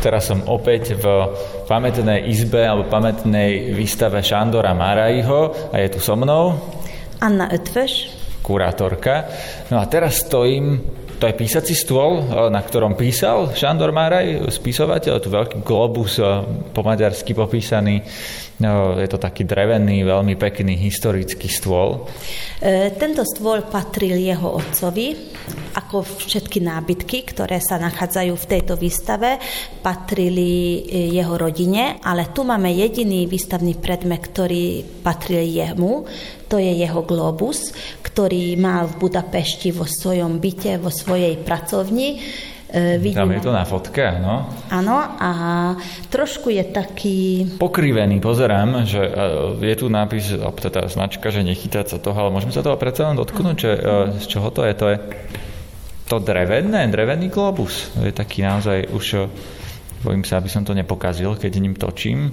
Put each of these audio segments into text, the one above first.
Teraz som opäť v pamätnej izbe alebo pamätnej výstave Šandora Marajho a je tu so mnou Anna Ötveš, kurátorka. No a teraz stojím to je písací stôl, na ktorom písal Šandor Maraj, spisovateľ, tu veľký globus po maďarsky popísaný. No, je to taký drevený, veľmi pekný historický stôl. E, tento stôl patril jeho otcovi, ako všetky nábytky, ktoré sa nachádzajú v tejto výstave, patrili e, jeho rodine, ale tu máme jediný výstavný predmet, ktorý patril jemu, to je jeho globus, ktorý mal v Budapešti vo svojom byte, vo svojej pracovni vidíme. Tam je to na fotke, no. Áno, a trošku je taký... Pokrivený, pozerám, že e, je tu nápis, teda značka, že nechytať sa toho, ale môžeme sa toho predsa len dotknúť, že, e, z čoho to je? To je to drevené, drevený globus. To je taký naozaj už... Bojím sa, aby som to nepokazil, keď ním točím.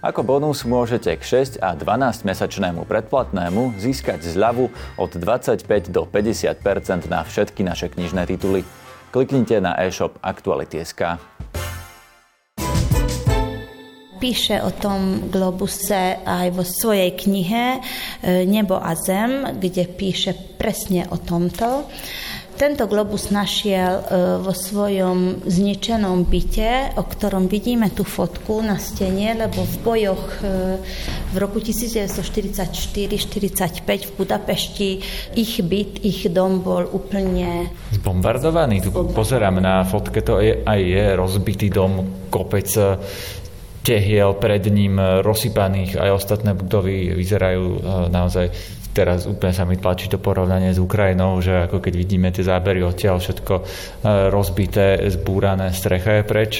Ako bonus môžete k 6 a 12 mesačnému predplatnému získať zľavu od 25 do 50% na všetky naše knižné tituly. Kliknite na e-shop Aktuality.sk. Píše o tom Globuse aj vo svojej knihe e, Nebo a zem, kde píše presne o tomto. Tento globus našiel e, vo svojom zničenom byte, o ktorom vidíme tú fotku na stene, lebo v bojoch e, v roku 1944-45 v Budapešti ich byt, ich dom bol úplne... Zbombardovaný. Tu pozerám na fotke, to je, aj je rozbitý dom, kopec e, tehiel pred ním rozsypaných, aj ostatné budovy vyzerajú naozaj teraz úplne sa mi tlačí to porovnanie s Ukrajinou, že ako keď vidíme tie zábery odtiaľ všetko e, rozbité, zbúrané, strecha je preč.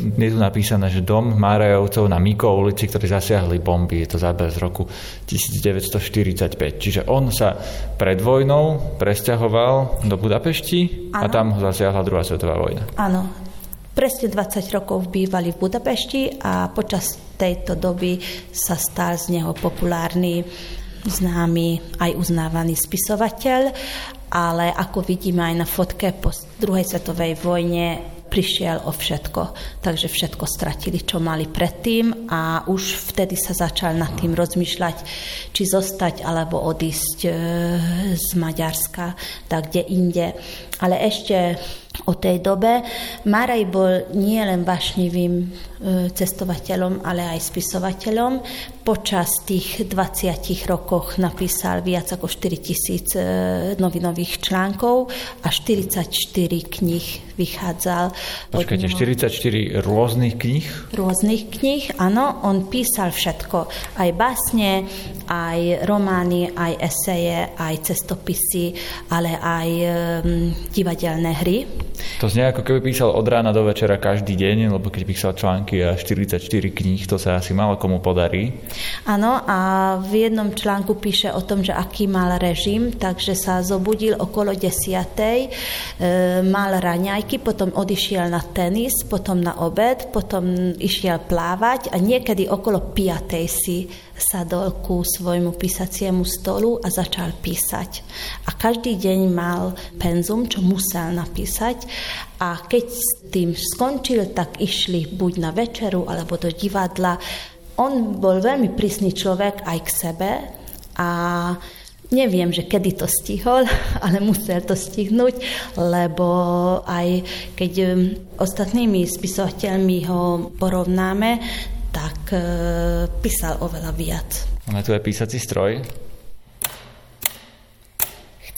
Je tu napísané, že dom Márajovcov na Miko ulici, ktorí zasiahli bomby, je to záber z roku 1945. Čiže on sa pred vojnou presťahoval do Budapešti ano. a tam ho zasiahla druhá svetová vojna. Áno, presne 20 rokov bývali v Budapešti a počas tejto doby sa stal z neho populárny známy aj uznávaný spisovateľ, ale ako vidíme aj na fotke po druhej svetovej vojne prišiel o všetko. Takže všetko stratili, čo mali predtým a už vtedy sa začal nad tým rozmýšľať, či zostať alebo odísť e, z Maďarska, tak kde inde. Ale ešte o tej dobe. Maraj bol nielen vášnivým e, cestovateľom, ale aj spisovateľom. Počas tých 20 rokoch napísal viac ako 4 tisíc e, novinových článkov a 44 kníh vychádzal. Počkajte, 44 rôznych kníh? Rôznych kníh, áno. On písal všetko. Aj básne, aj romány, aj eseje, aj cestopisy, ale aj um, divadelné hry. To znie ako keby písal od rána do večera každý deň, lebo keď písal články a 44 kníh, to sa asi malo komu podarí. Áno, a v jednom článku píše o tom, že aký mal režim, takže sa zobudil okolo desiatej, e, mal raňajky, potom odišiel na tenis, potom na obed, potom išiel plávať a niekedy okolo piatej si sadol ku svojmu písaciemu stolu a začal písať. A každý deň mal penzum, čo musel napísať a keď s tým skončil, tak išli buď na večeru alebo do divadla. On bol veľmi prísny človek aj k sebe a Neviem, že kedy to stihol, ale musel to stihnúť, lebo aj keď ostatnými spisovateľmi ho porovnáme, tak e, písal oveľa viac. Máme tu aj písací stroj.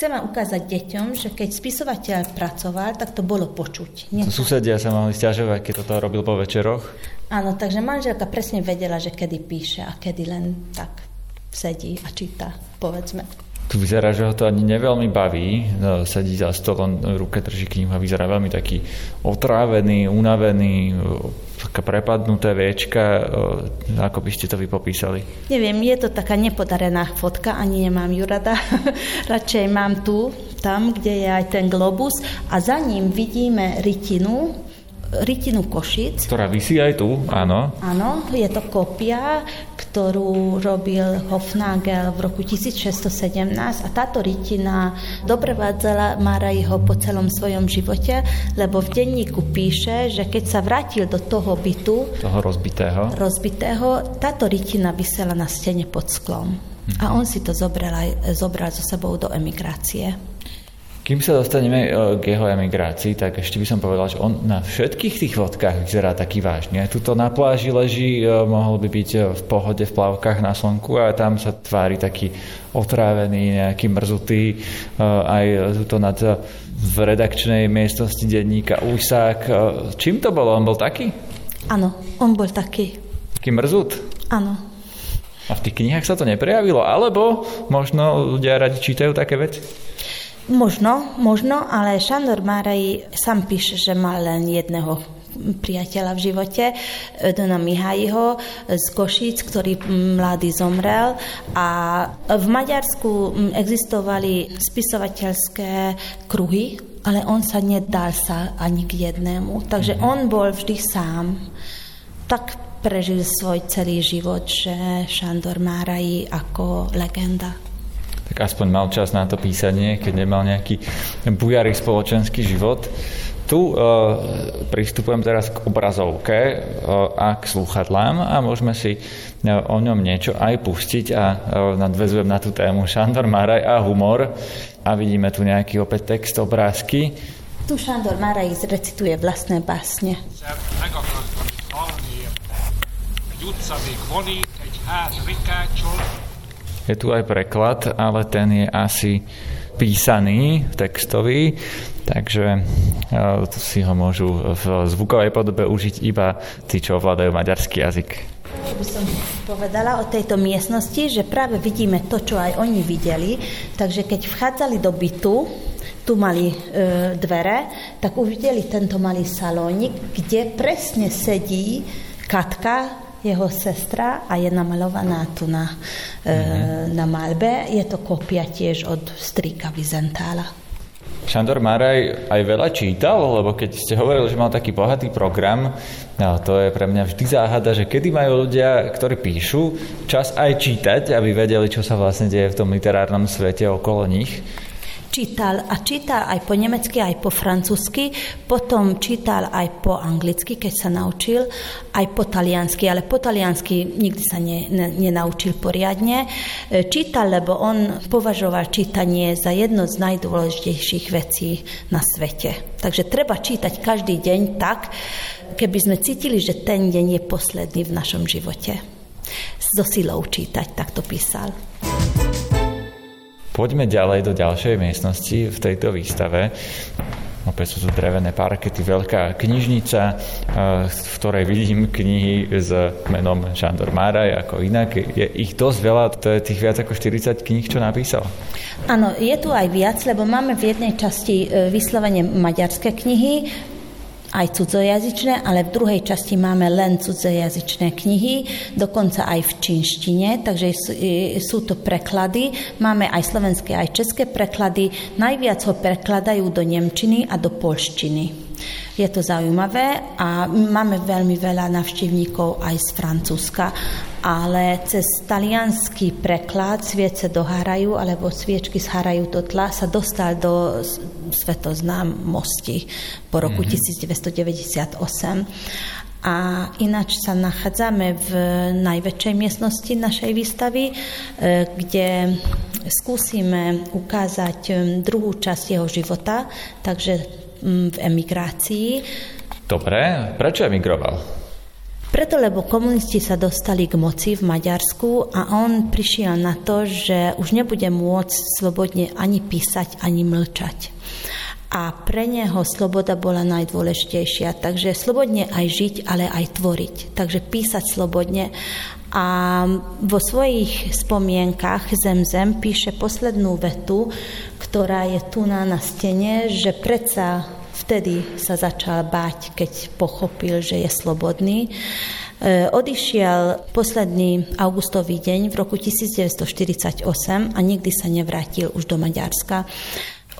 Chcem ukázať deťom, že keď spisovateľ pracoval, tak to bolo počuť. Nie Susedia sa mohli stiažovať, keď toto robil po večeroch. Áno, takže manželka presne vedela, že kedy píše a kedy len tak sedí a číta, povedzme. Tu vyzerá, že ho to ani neveľmi baví. No, sedí za stolom, ruke drží knihu a vyzerá veľmi taký otrávený, unavený, taká prepadnuté viečka, ako by ste to vy popísali? Neviem, je to taká nepodarená fotka, ani nemám ju rada. Radšej mám tu, tam, kde je aj ten globus a za ním vidíme rytinu, rytinu Košic. Ktorá vysí aj tu, áno. Áno, je to kopia, ktorú robil Hofnagel v roku 1617 a táto rytina doprevádzala Marajho po celom svojom živote, lebo v denníku píše, že keď sa vrátil do toho bytu, toho rozbitého, rozbitého táto rytina vysela na stene pod sklom. Mhm. A on si to zobral, zobral so sebou do emigrácie. Kým sa dostaneme e, k jeho emigrácii, tak ešte by som povedal, že on na všetkých tých fotkách vyzerá taký vážne. Tuto na pláži leží, e, mohol by byť e, v pohode v plavkách na slnku a tam sa tvári taký otrávený, nejaký mrzutý. Aj tuto nad v redakčnej miestnosti denníka Úsák. Čím to bolo? On bol taký? Áno, on bol taký. Taký mrzut? Áno. A v tých knihách sa to neprejavilo? Alebo možno ľudia radi čítajú také veci? Možno, možno, ale Šandor Máraj sám píše, že mal len jedného priateľa v živote, Dona Mihajiho z Košíc, ktorý mladý zomrel a v Maďarsku existovali spisovateľské kruhy, ale on sa nedal sa ani k jednému, takže mhm. on bol vždy sám. Tak prežil svoj celý život, že Šandor Márají ako legenda tak aspoň mal čas na to písanie, keď nemal nejaký bujarý spoločenský život. Tu e, pristupujem teraz k obrazovke e, a k slúchadlám a môžeme si e, o ňom niečo aj pustiť a e, nadvezujem na tú tému Šandor Maraj a humor a vidíme tu nejaký opäť text, obrázky. Tu Šandor Maraj zrecituje vlastné básne. Egy utca még vonik, egy ház rikácsol, je tu aj preklad, ale ten je asi písaný, textový, takže e, si ho môžu v zvukovej podobe užiť iba tí, čo ovládajú maďarský jazyk. By som povedala o tejto miestnosti, že práve vidíme to, čo aj oni videli, takže keď vchádzali do bytu, tu mali e, dvere, tak uvideli tento malý salónik, kde presne sedí Katka, jeho sestra a je namalovaná tu na, mm-hmm. na malbe. Je to kopia tiež od strýka Vizentála. Šandor Maraj aj veľa čítal, lebo keď ste hovorili, že mal taký bohatý program, no, to je pre mňa vždy záhada, že kedy majú ľudia, ktorí píšu, čas aj čítať, aby vedeli, čo sa vlastne deje v tom literárnom svete okolo nich čítal a čítal aj po nemecky, aj po francúzsky, potom čítal aj po anglicky, keď sa naučil, aj po taliansky, ale po taliansky nikdy sa ne, ne, nenaučil poriadne. E, čítal, lebo on považoval čítanie za jedno z najdôležitejších vecí na svete. Takže treba čítať každý deň tak, keby sme cítili, že ten deň je posledný v našom živote. So silou čítať, tak to písal. Poďme ďalej do ďalšej miestnosti v tejto výstave. Opäť sú tu drevené parkety, veľká knižnica, eh, v ktorej vidím knihy s menom Šandor Máraj ako inak. Je ich dosť veľa, to je tých viac ako 40 kníh, čo napísal. Áno, je tu aj viac, lebo máme v jednej časti eh, vyslovene maďarské knihy, aj cudzojazyčné, ale v druhej časti máme len cudzojazyčné knihy, dokonca aj v čínštine, takže sú, sú to preklady. Máme aj slovenské, aj české preklady. Najviac ho prekladajú do nemčiny a do polštiny. Je to zaujímavé a máme veľmi veľa navštívníkov aj z Francúzska, ale cez talianský preklad Sviece dohárajú alebo Sviečky zhárajú do tla sa dostal do svetoznámosti po roku mm-hmm. 1998. A ináč sa nachádzame v najväčšej miestnosti našej výstavy, e, kde skúsime ukázať druhú časť jeho života, takže v emigrácii. Dobre, prečo emigroval? Preto, lebo komunisti sa dostali k moci v Maďarsku a on prišiel na to, že už nebude môcť slobodne ani písať, ani mlčať. A pre neho sloboda bola najdôležitejšia. Takže slobodne aj žiť, ale aj tvoriť. Takže písať slobodne. A vo svojich spomienkach Zem Zem píše poslednú vetu, ktorá je tu na, na stene, že predsa vtedy sa začal báť, keď pochopil, že je slobodný. E, odišiel posledný augustový deň v roku 1948 a nikdy sa nevrátil už do Maďarska.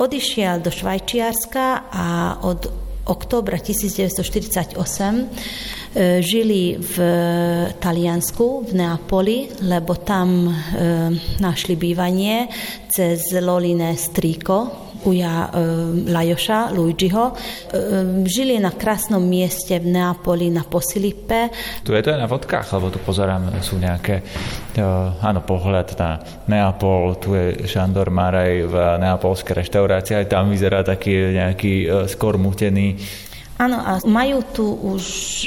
Odišiel do Švajčiarska a od októbra 1948 e, žili v Taliansku, v Neapoli, lebo tam e, našli bývanie cez Loline Striko, uja e, Lajoša, Luigiho. Žili na krásnom mieste v Neapoli na Posilipe. Tu je to aj na fotkách, lebo tu pozerám, sú nejaké áno, pohľad na Neapol, tu je Šandor Maraj v neapolskej reštaurácii, aj tam vyzerá taký nejaký skôr mutený Áno, a majú tu už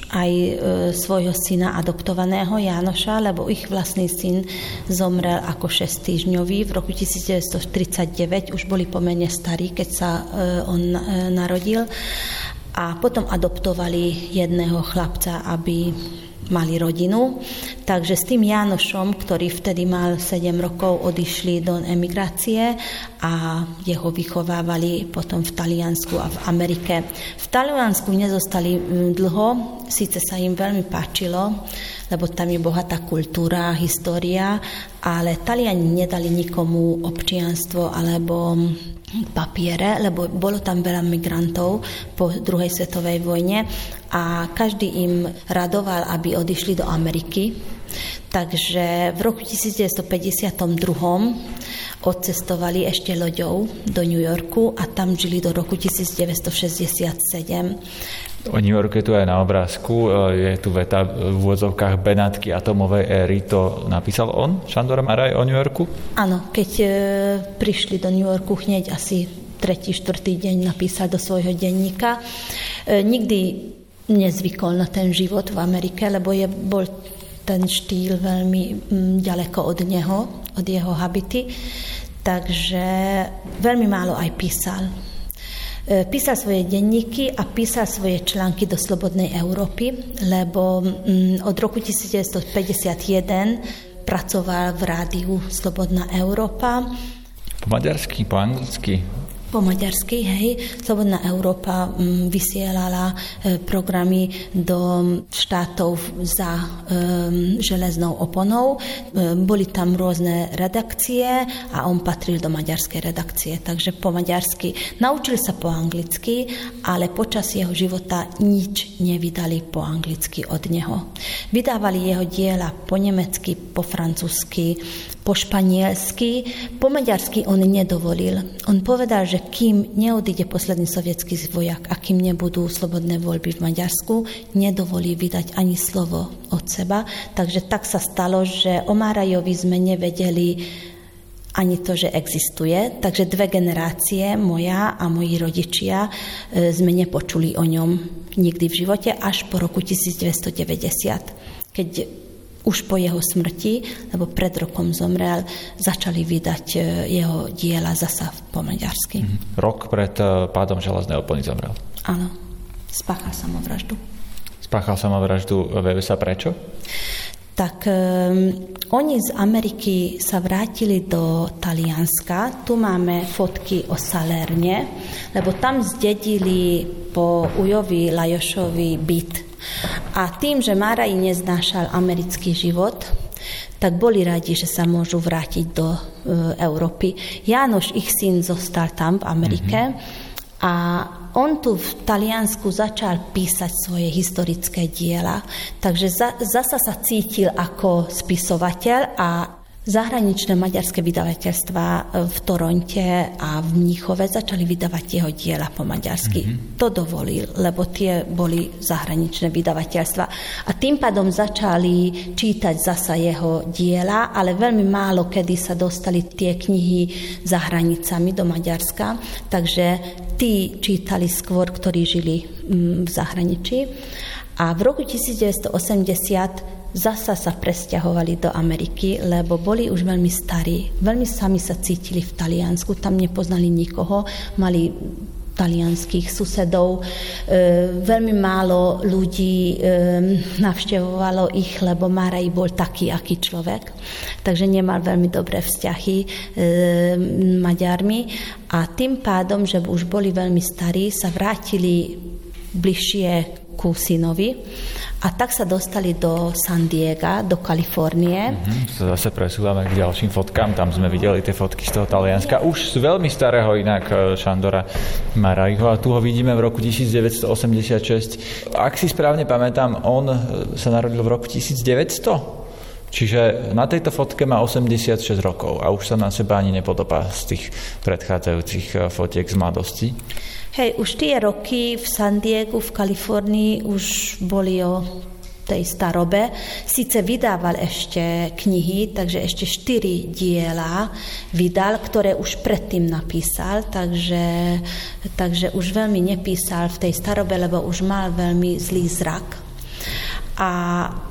aj e, svojho syna adoptovaného Jánoša, lebo ich vlastný syn zomrel ako 6 týždňový. V roku 1939 už boli pomerne starí, keď sa e, on e, narodil. A potom adoptovali jedného chlapca, aby mali rodinu. Takže s tým Jánošom, ktorý vtedy mal 7 rokov, odišli do emigrácie a jeho vychovávali potom v Taliansku a v Amerike. V Taliansku nezostali mm, dlho, síce sa im veľmi páčilo, lebo tam je bohatá kultúra, história, ale Taliani nedali nikomu občianstvo alebo papiere, lebo bolo tam veľa migrantov po druhej svetovej vojne a každý im radoval, aby odišli do Ameriky. Takže v roku 1952 odcestovali ešte loďou do New Yorku a tam žili do roku 1967. O New Yorku je tu aj na obrázku, e, je tu veta v úvodzovkách Benátky atomovej éry, to napísal on, Šandor Maraj o New Yorku? Áno, keď e, prišli do New Yorku hneď asi tretí, štvrtý deň napísal do svojho denníka. E, nikdy nezvykol na ten život v Amerike, lebo je, bol ten štýl veľmi mm, ďaleko od neho, od jeho habity. Takže veľmi málo aj písal. E, písal svoje denníky a písal svoje články do Slobodnej Európy, lebo mm, od roku 1951 pracoval v rádiu Slobodná Európa. Po maďarsky, po anglicky? Po maďarsky, hej, Slobodná Európa mm, vysielala e, programy do štátov za e, železnou oponou. E, boli tam rôzne redakcie a on patril do maďarskej redakcie, takže po maďarsky. Naučil sa po anglicky, ale počas jeho života nič nevydali po anglicky od neho. Vydávali jeho diela po nemecky, po francúzsky, po španielsky, po maďarsky on nedovolil. On povedal, že kým neodíde posledný sovietský vojak a kým nebudú slobodné voľby v Maďarsku, nedovolí vydať ani slovo od seba. Takže tak sa stalo, že o Márajovi sme nevedeli ani to, že existuje. Takže dve generácie, moja a moji rodičia, e, sme nepočuli o ňom nikdy v živote až po roku 1990, keď už po jeho smrti, lebo pred rokom zomrel, začali vydať e, jeho diela zasa po maďarsky. Mm-hmm. Rok pred e, pádom železného opony zomrel. Áno, spáchal samovraždu. Spáchal samovraždu, vieme sa prečo? tak um, oni z Ameriky sa vrátili do Talianska. Tu máme fotky o Salerne, lebo tam zdedili po Ujovi Lajošovi byt a tým, že Maraj neznášal americký život, tak boli radi, že sa môžu vrátiť do e, Európy. Jánoš, ich syn, zostal tam v Amerike mm-hmm. a on tu v Taliansku začal písať svoje historické diela, takže za, zasa sa cítil ako spisovateľ a Zahraničné maďarské vydavateľstva e, v Toronte a v Mníchove začali vydávať jeho diela po maďarsky. Mm-hmm. To dovolil, lebo tie boli zahraničné vydavateľstva. A tým pádom začali čítať zasa jeho diela, ale veľmi málo kedy sa dostali tie knihy za hranicami do Maďarska, takže tí čítali skôr, ktorí žili mm, v zahraničí. A v roku 1980 zasa sa presťahovali do Ameriky, lebo boli už veľmi starí. Veľmi sami sa cítili v Taliansku, tam nepoznali nikoho, mali talianských susedov. E, veľmi málo ľudí e, navštevovalo ich, lebo Maraj bol taký, aký človek. Takže nemal veľmi dobré vzťahy e, Maďarmi. A tým pádom, že už boli veľmi starí, sa vrátili bližšie ku synovi a tak sa dostali do San Diego, do Kalifornie. Mm-hmm. Zase presúvame k ďalším fotkám, tam sme videli tie fotky z toho Talianska, už z veľmi starého inak e, Šandora Marajho a tu ho vidíme v roku 1986. Ak si správne pamätám, on e, sa narodil v roku 1900? Čiže na tejto fotke má 86 rokov a už sa na seba ani nepodobá z tých predchádzajúcich e, fotiek z mladosti. Hej, už tie roky v San Diego, v Kalifornii už boli o tej starobe. Sice vydával ešte knihy, takže ešte štyri diela vydal, ktoré už predtým napísal, takže, takže už veľmi nepísal v tej starobe, lebo už mal veľmi zlý zrak. A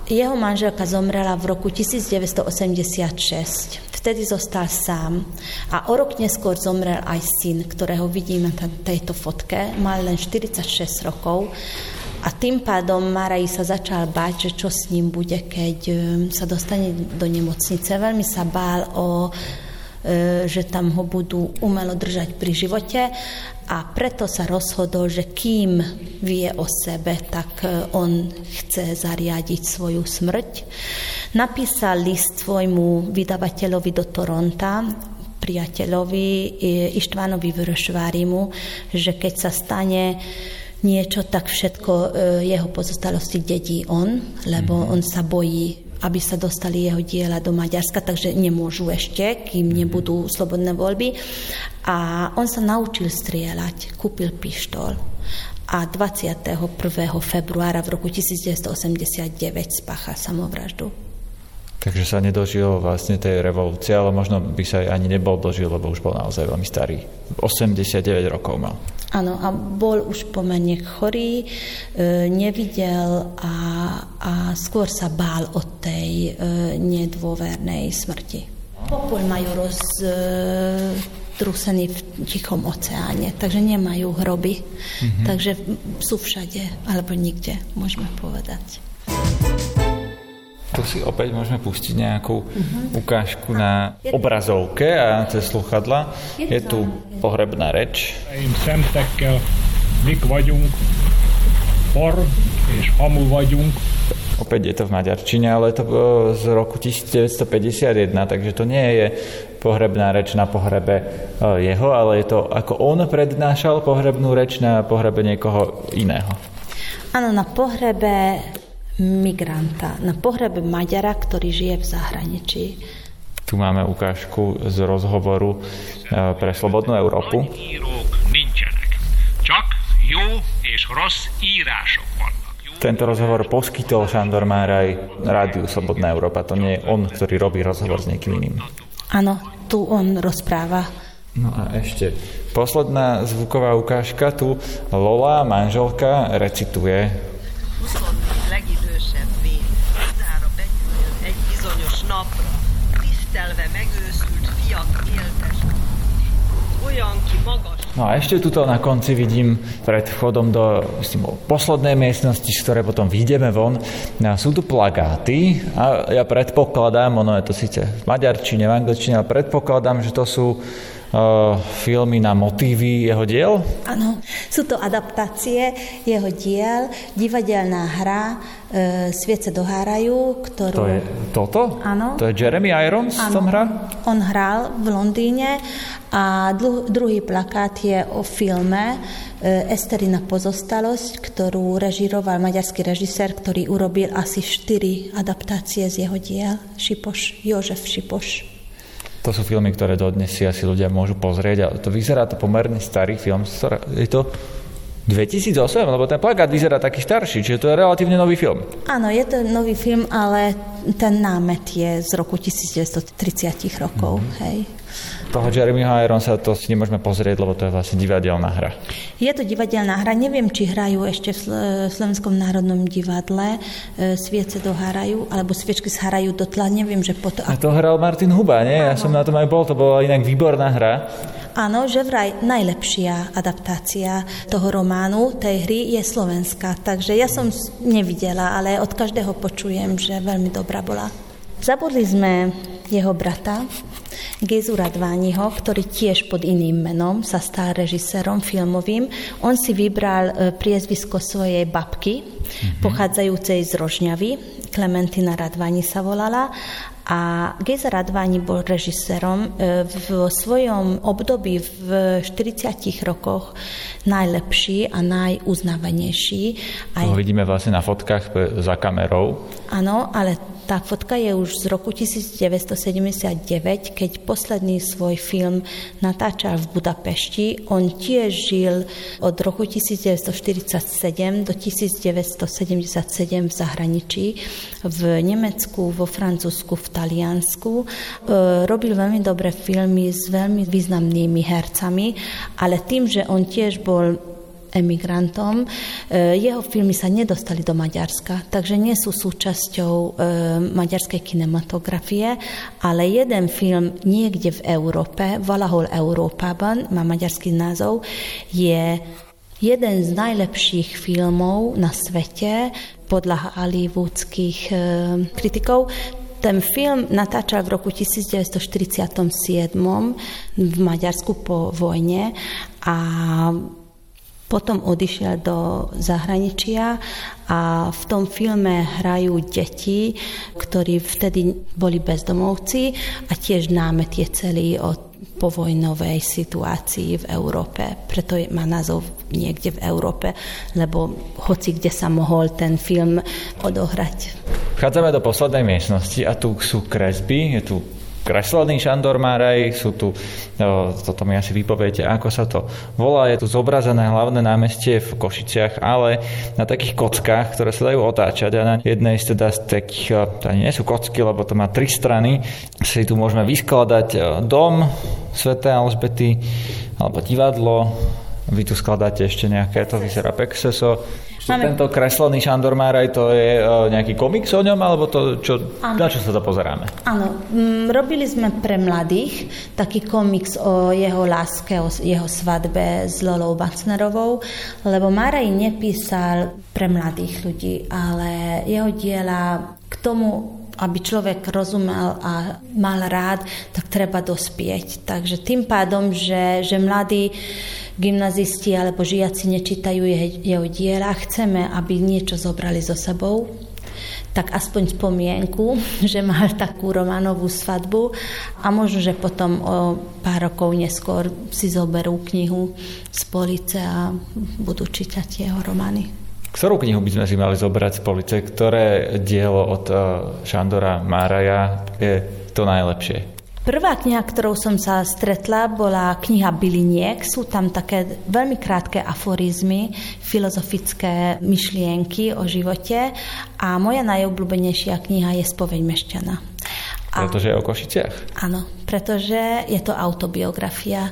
jeho manželka zomrela v roku 1986 vtedy zostal sám a o rok neskôr zomrel aj syn, ktorého vidíme na tejto fotke. Mal len 46 rokov a tým pádom Maraj sa začal báť, že čo s ním bude, keď um, sa dostane do nemocnice. Veľmi sa bál o že tam ho budú umelo držať pri živote a preto sa rozhodol, že kým vie o sebe, tak e, on chce zariadiť svoju smrť. Napísal list svojmu vydavateľovi do Toronta, priateľovi Ištvanovi Vršvárimu, že keď sa stane niečo, tak všetko e, jeho pozostalosti dedí on, lebo mhm. on sa bojí aby sa dostali jeho diela do Maďarska, takže nemôžu ešte, kým mhm. nebudú slobodné voľby. A on sa naučil strieľať, kúpil pištol a 21. februára v roku 1989 spácha samovraždu. Takže sa nedožil vlastne tej revolúcie, ale možno by sa ani nebol dožil, lebo už bol naozaj veľmi starý. 89 rokov mal. Áno, a bol už pomerne chorý, e, nevidel a, a skôr sa bál od tej e, nedôvernej smrti. Popol majú roz... E, v Tichom oceáne, takže nemajú hroby. Mm-hmm. Takže sú všade, alebo nikde, môžeme povedať. Si opäť môžeme pustiť nejakú uh-huh. ukážku na obrazovke a cez sluchadla. Je tu pohrebná reč. szemtekkel mik vagyunk, por és hamu vagyunk. Opäť je to v maďarčine, ale je to e, z roku 1951, takže to nie je pohrebná reč na pohrebe e, jeho, ale je to ako on prednášal pohrebnú reč na pohrebe niekoho iného. Áno, na pohrebe migranta, na pohrebe Maďara, ktorý žije v zahraničí. Tu máme ukážku z rozhovoru e, pre Slobodnú Európu. Tento rozhovor poskytol Šandor Máraj Rádiu Slobodná Európa. To nie je on, ktorý robí rozhovor s niekým iným. Áno, tu on rozpráva. No a ešte posledná zvuková ukážka. Tu Lola, manželka, recituje tisztelve Ki magas. No a ešte tuto na konci vidím pred vchodom do myslím, poslednej miestnosti, z ktoré potom vyjdeme von. Sú tu plagáty a ja predpokladám, ono je to síce v maďarčine, v angličtine, ale predpokladám, že to sú uh, filmy na motívy jeho diel? Áno, sú to adaptácie jeho diel, divadelná hra uh, Sviece dohárajú, ktorú... To je toto? Áno. To je Jeremy Irons v tom hra? On hral v Londýne a dlu- druhý plakát je o filme uh, Esterina pozostalosť, ktorú režiroval maďarský režisér, ktorý urobil asi štyri adaptácie z jeho diel. Šipoš, Jožef Šipoš. To sú filmy, ktoré dodnes si asi ľudia môžu pozrieť a to vyzerá to pomerne starý film. Je to 2008, lebo ten plakát vyzerá taký starší, čiže to je relatívne nový film. Áno, je to nový film, ale ten námet je z roku 1930 rokov. Mm-hmm. Hej. Toho Jeremyho Ironsa to si nemôžeme pozrieť, lebo to je vlastne divadelná hra. Je to divadelná hra. Neviem, či hrajú ešte v Slovenskom národnom divadle. E, sviece dohárajú, alebo sviečky zhárajú do tla. Neviem, že potom... A to hral Martin Huba, nie? Ja som na tom aj bol. To bola inak výborná hra. Áno, že vraj najlepšia adaptácia toho románu, tej hry je slovenská. Takže ja som nevidela, ale od každého počujem, že veľmi dobrá bola. Zabudli sme jeho brata, Gezu Radvániho, ktorý tiež pod iným menom sa stal režisérom filmovým. On si vybral e, priezvisko svojej babky, mm-hmm. pochádzajúcej z Rožňavy. Klementina Radváni sa volala a Geza Radváni bol režisérom e, v svojom období v 40 rokoch najlepší a najuznávanejší. Aj... To vidíme vlastne na fotkách za kamerou. Áno, ale tá fotka je už z roku 1979, keď posledný svoj film natáčal v Budapešti. On tiež žil od roku 1947 do 1977 v zahraničí, v Nemecku, vo Francúzsku, v Taliansku. E, robil veľmi dobré filmy s veľmi významnými hercami, ale tým, že on tiež bol emigrantom. E, jeho filmy sa nedostali do Maďarska, takže nie sú súčasťou e, maďarskej kinematografie, ale jeden film niekde v Európe, Valahol Európában, má maďarský názov, je jeden z najlepších filmov na svete podľa hollywoodských e, kritikov. Ten film natáčal v roku 1947 v Maďarsku po vojne a potom odišiel do zahraničia a v tom filme hrajú deti, ktorí vtedy boli bezdomovci a tiež námet je celý o povojnovej situácii v Európe. Preto má názov niekde v Európe, lebo hoci kde sa mohol ten film odohrať. Vchádzame do poslednej miestnosti a tu sú kresby, je tu kreslený Šandor Máraj, sú tu, toto mi asi vypoviete, ako sa to volá, je tu zobrazené hlavné námestie v Košiciach, ale na takých kockách, ktoré sa dajú otáčať a na jednej z teda z takých, to nie sú kocky, lebo to má tri strany, si tu môžeme vyskladať dom Sv. Alžbety alebo divadlo, vy tu skladáte ešte nejaké, to vyzerá pekseso, Máme... Tento kreslený Šandor Máraj, to je uh, nejaký komiks o ňom, alebo to, čo, na čo sa to pozeráme? Áno, mm, robili sme pre mladých taký komiks o jeho láske, o jeho svadbe s Lolou Bacnerovou, lebo Máraj nepísal pre mladých ľudí, ale jeho diela k tomu aby človek rozumel a mal rád, tak treba dospieť. Takže tým pádom, že, že mladí gymnazisti alebo žiaci nečítajú jeho diela, chceme, aby niečo zobrali so sebou, tak aspoň spomienku, že mal takú románovú svadbu a možno, že potom o pár rokov neskôr si zoberú knihu z police a budú čítať jeho romány. Ktorú knihu by sme si mali zobrať z police? Ktoré dielo od eh, Šandora Máraja je to najlepšie? Prvá kniha, ktorou som sa stretla, bola kniha Byliniek. Sú tam také veľmi krátke aforizmy, filozofické myšlienky o živote a moja najobľúbenejšia kniha je Spoveď Mešťana. Pretože je o Košiciach? Áno, pretože je to autobiografia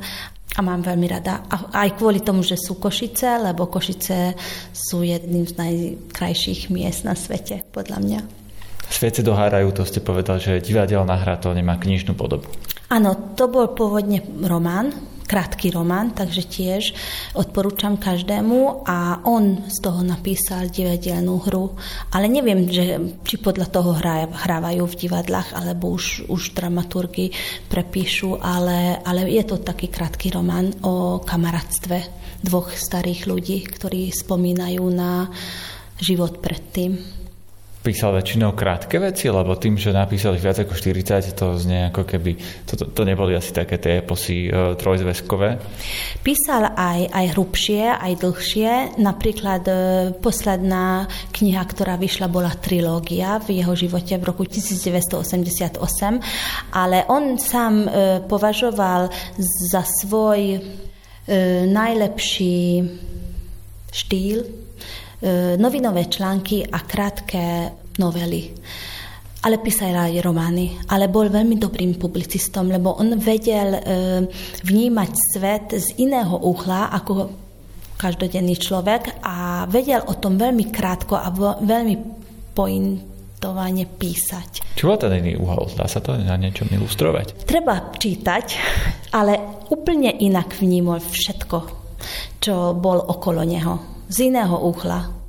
a mám veľmi rada. A aj kvôli tomu, že sú Košice, lebo Košice sú jedným z najkrajších miest na svete, podľa mňa. Sviece dohárajú, to ste povedal, že divadelná hra to nemá knižnú podobu. Áno, to bol pôvodne román, krátky román, takže tiež odporúčam každému a on z toho napísal divadelnú hru. Ale neviem, že, či podľa toho hrávajú v divadlách, alebo už, už dramaturgy prepíšu, ale, ale je to taký krátky román o kamarátstve dvoch starých ľudí, ktorí spomínajú na život predtým písal väčšinou krátke veci, lebo tým, že napísal ich viac ako 40, to znie ako keby, to, to, to neboli asi také tie eposy uh, trojzväzkové. Písal aj, aj hrubšie, aj dlhšie. Napríklad uh, posledná kniha, ktorá vyšla, bola trilógia v jeho živote v roku 1988, ale on sám uh, považoval za svoj uh, najlepší štýl E, novinové články a krátke novely. ale písal aj romány. Ale bol veľmi dobrým publicistom, lebo on vedel e, vnímať svet z iného uhla ako každodenný človek a vedel o tom veľmi krátko a veľmi pointovane písať. Čo bol ten iný uhol? Dá sa to na niečom ilustrovať? Treba čítať, ale úplne inak vnímal všetko, čo bol okolo neho. Z iného uhla